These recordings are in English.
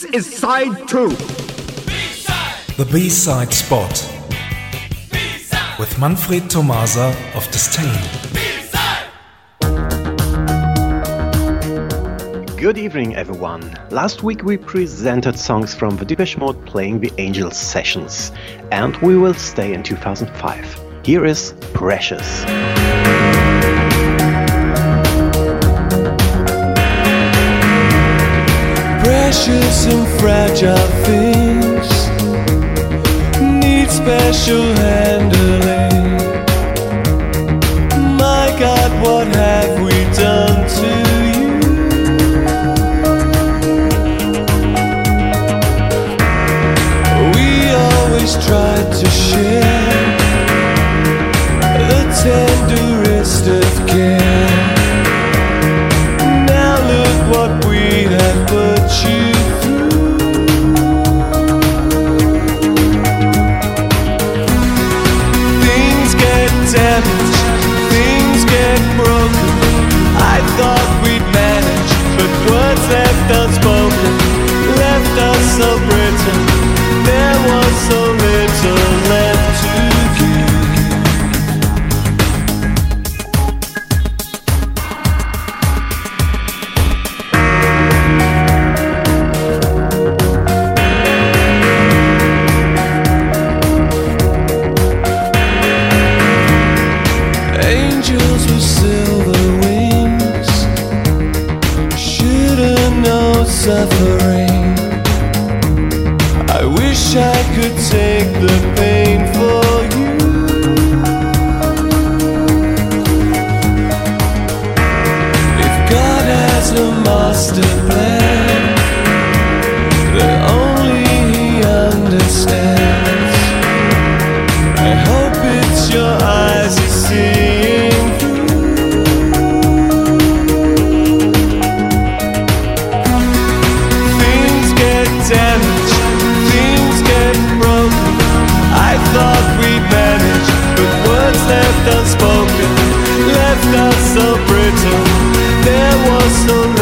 This is side 2. The B-side spot with Manfred Tomasa of Disdain. Good evening, everyone. Last week we presented songs from the Depeche Mode playing the Angels sessions, and we will stay in 2005. Here is Precious. Precious and fragile things need special handling. Suffering. I wish I could take the pain for you. If God has a master plan that only He understands. Left us so brittle. There was so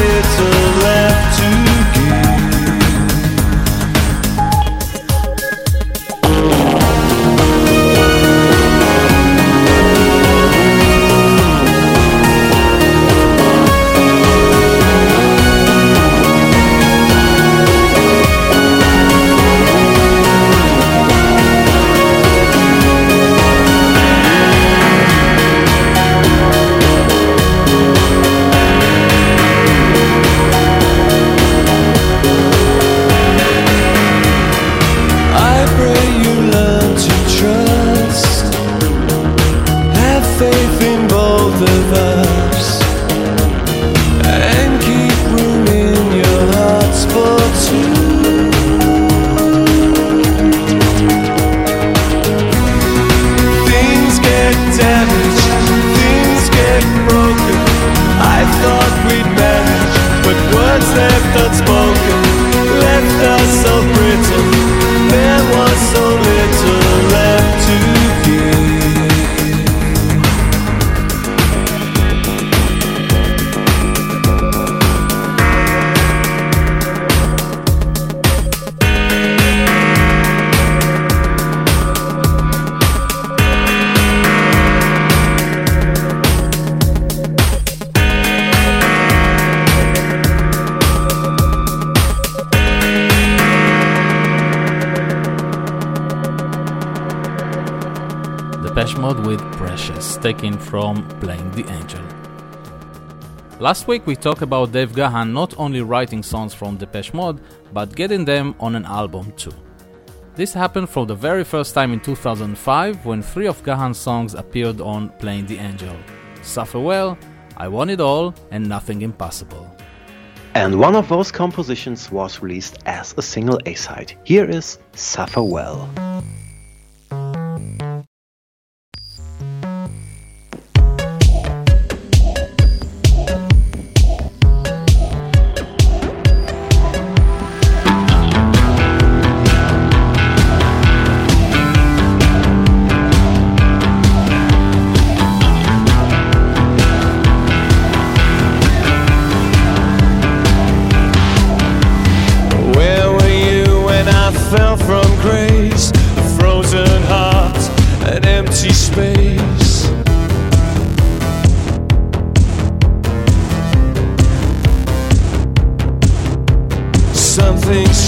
Depeche Mode with Precious, taken from Playing the Angel. Last week we talked about Dave Gahan not only writing songs from Depeche Mode, but getting them on an album too. This happened from the very first time in 2005 when three of Gahan's songs appeared on Playing the Angel Suffer Well, I Want It All, and Nothing Impossible. And one of those compositions was released as a single A side. Here is Suffer Well.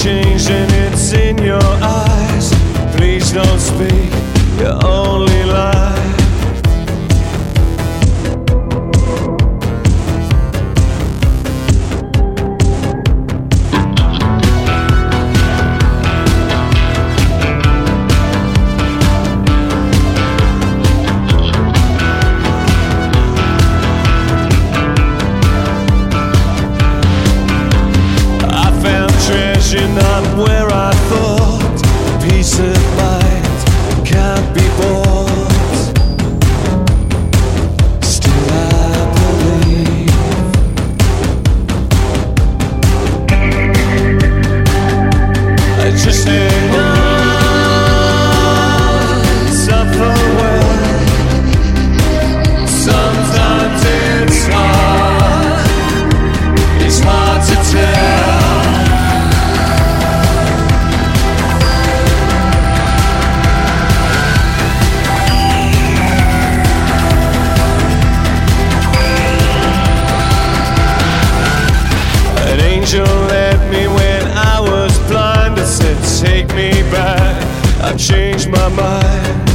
Changed and it's in your eyes. Please don't speak, angel led me when I was blind. I said, Take me back. I've changed my mind.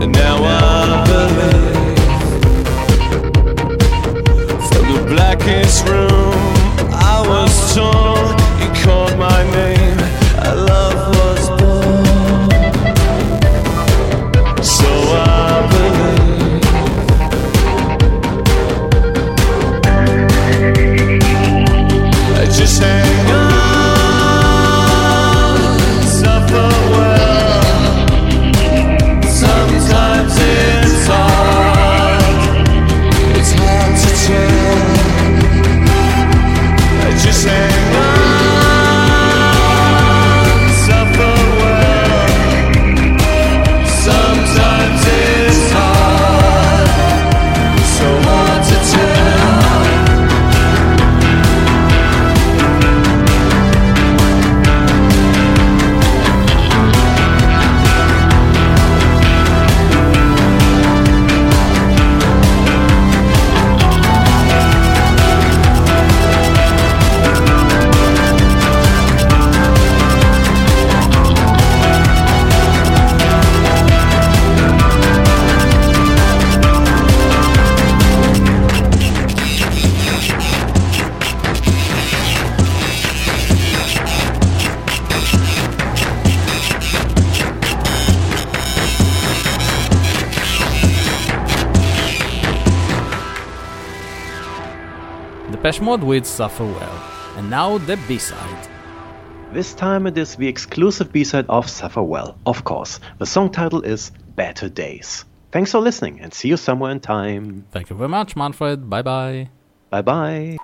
And now I believe. From the blackest room, I was torn. Depeche Mode with Suffer Well. And now the B-side. This time it is the exclusive B-side of Suffer Well, of course. The song title is Better Days. Thanks for listening and see you somewhere in time. Thank you very much, Manfred. Bye bye. Bye bye.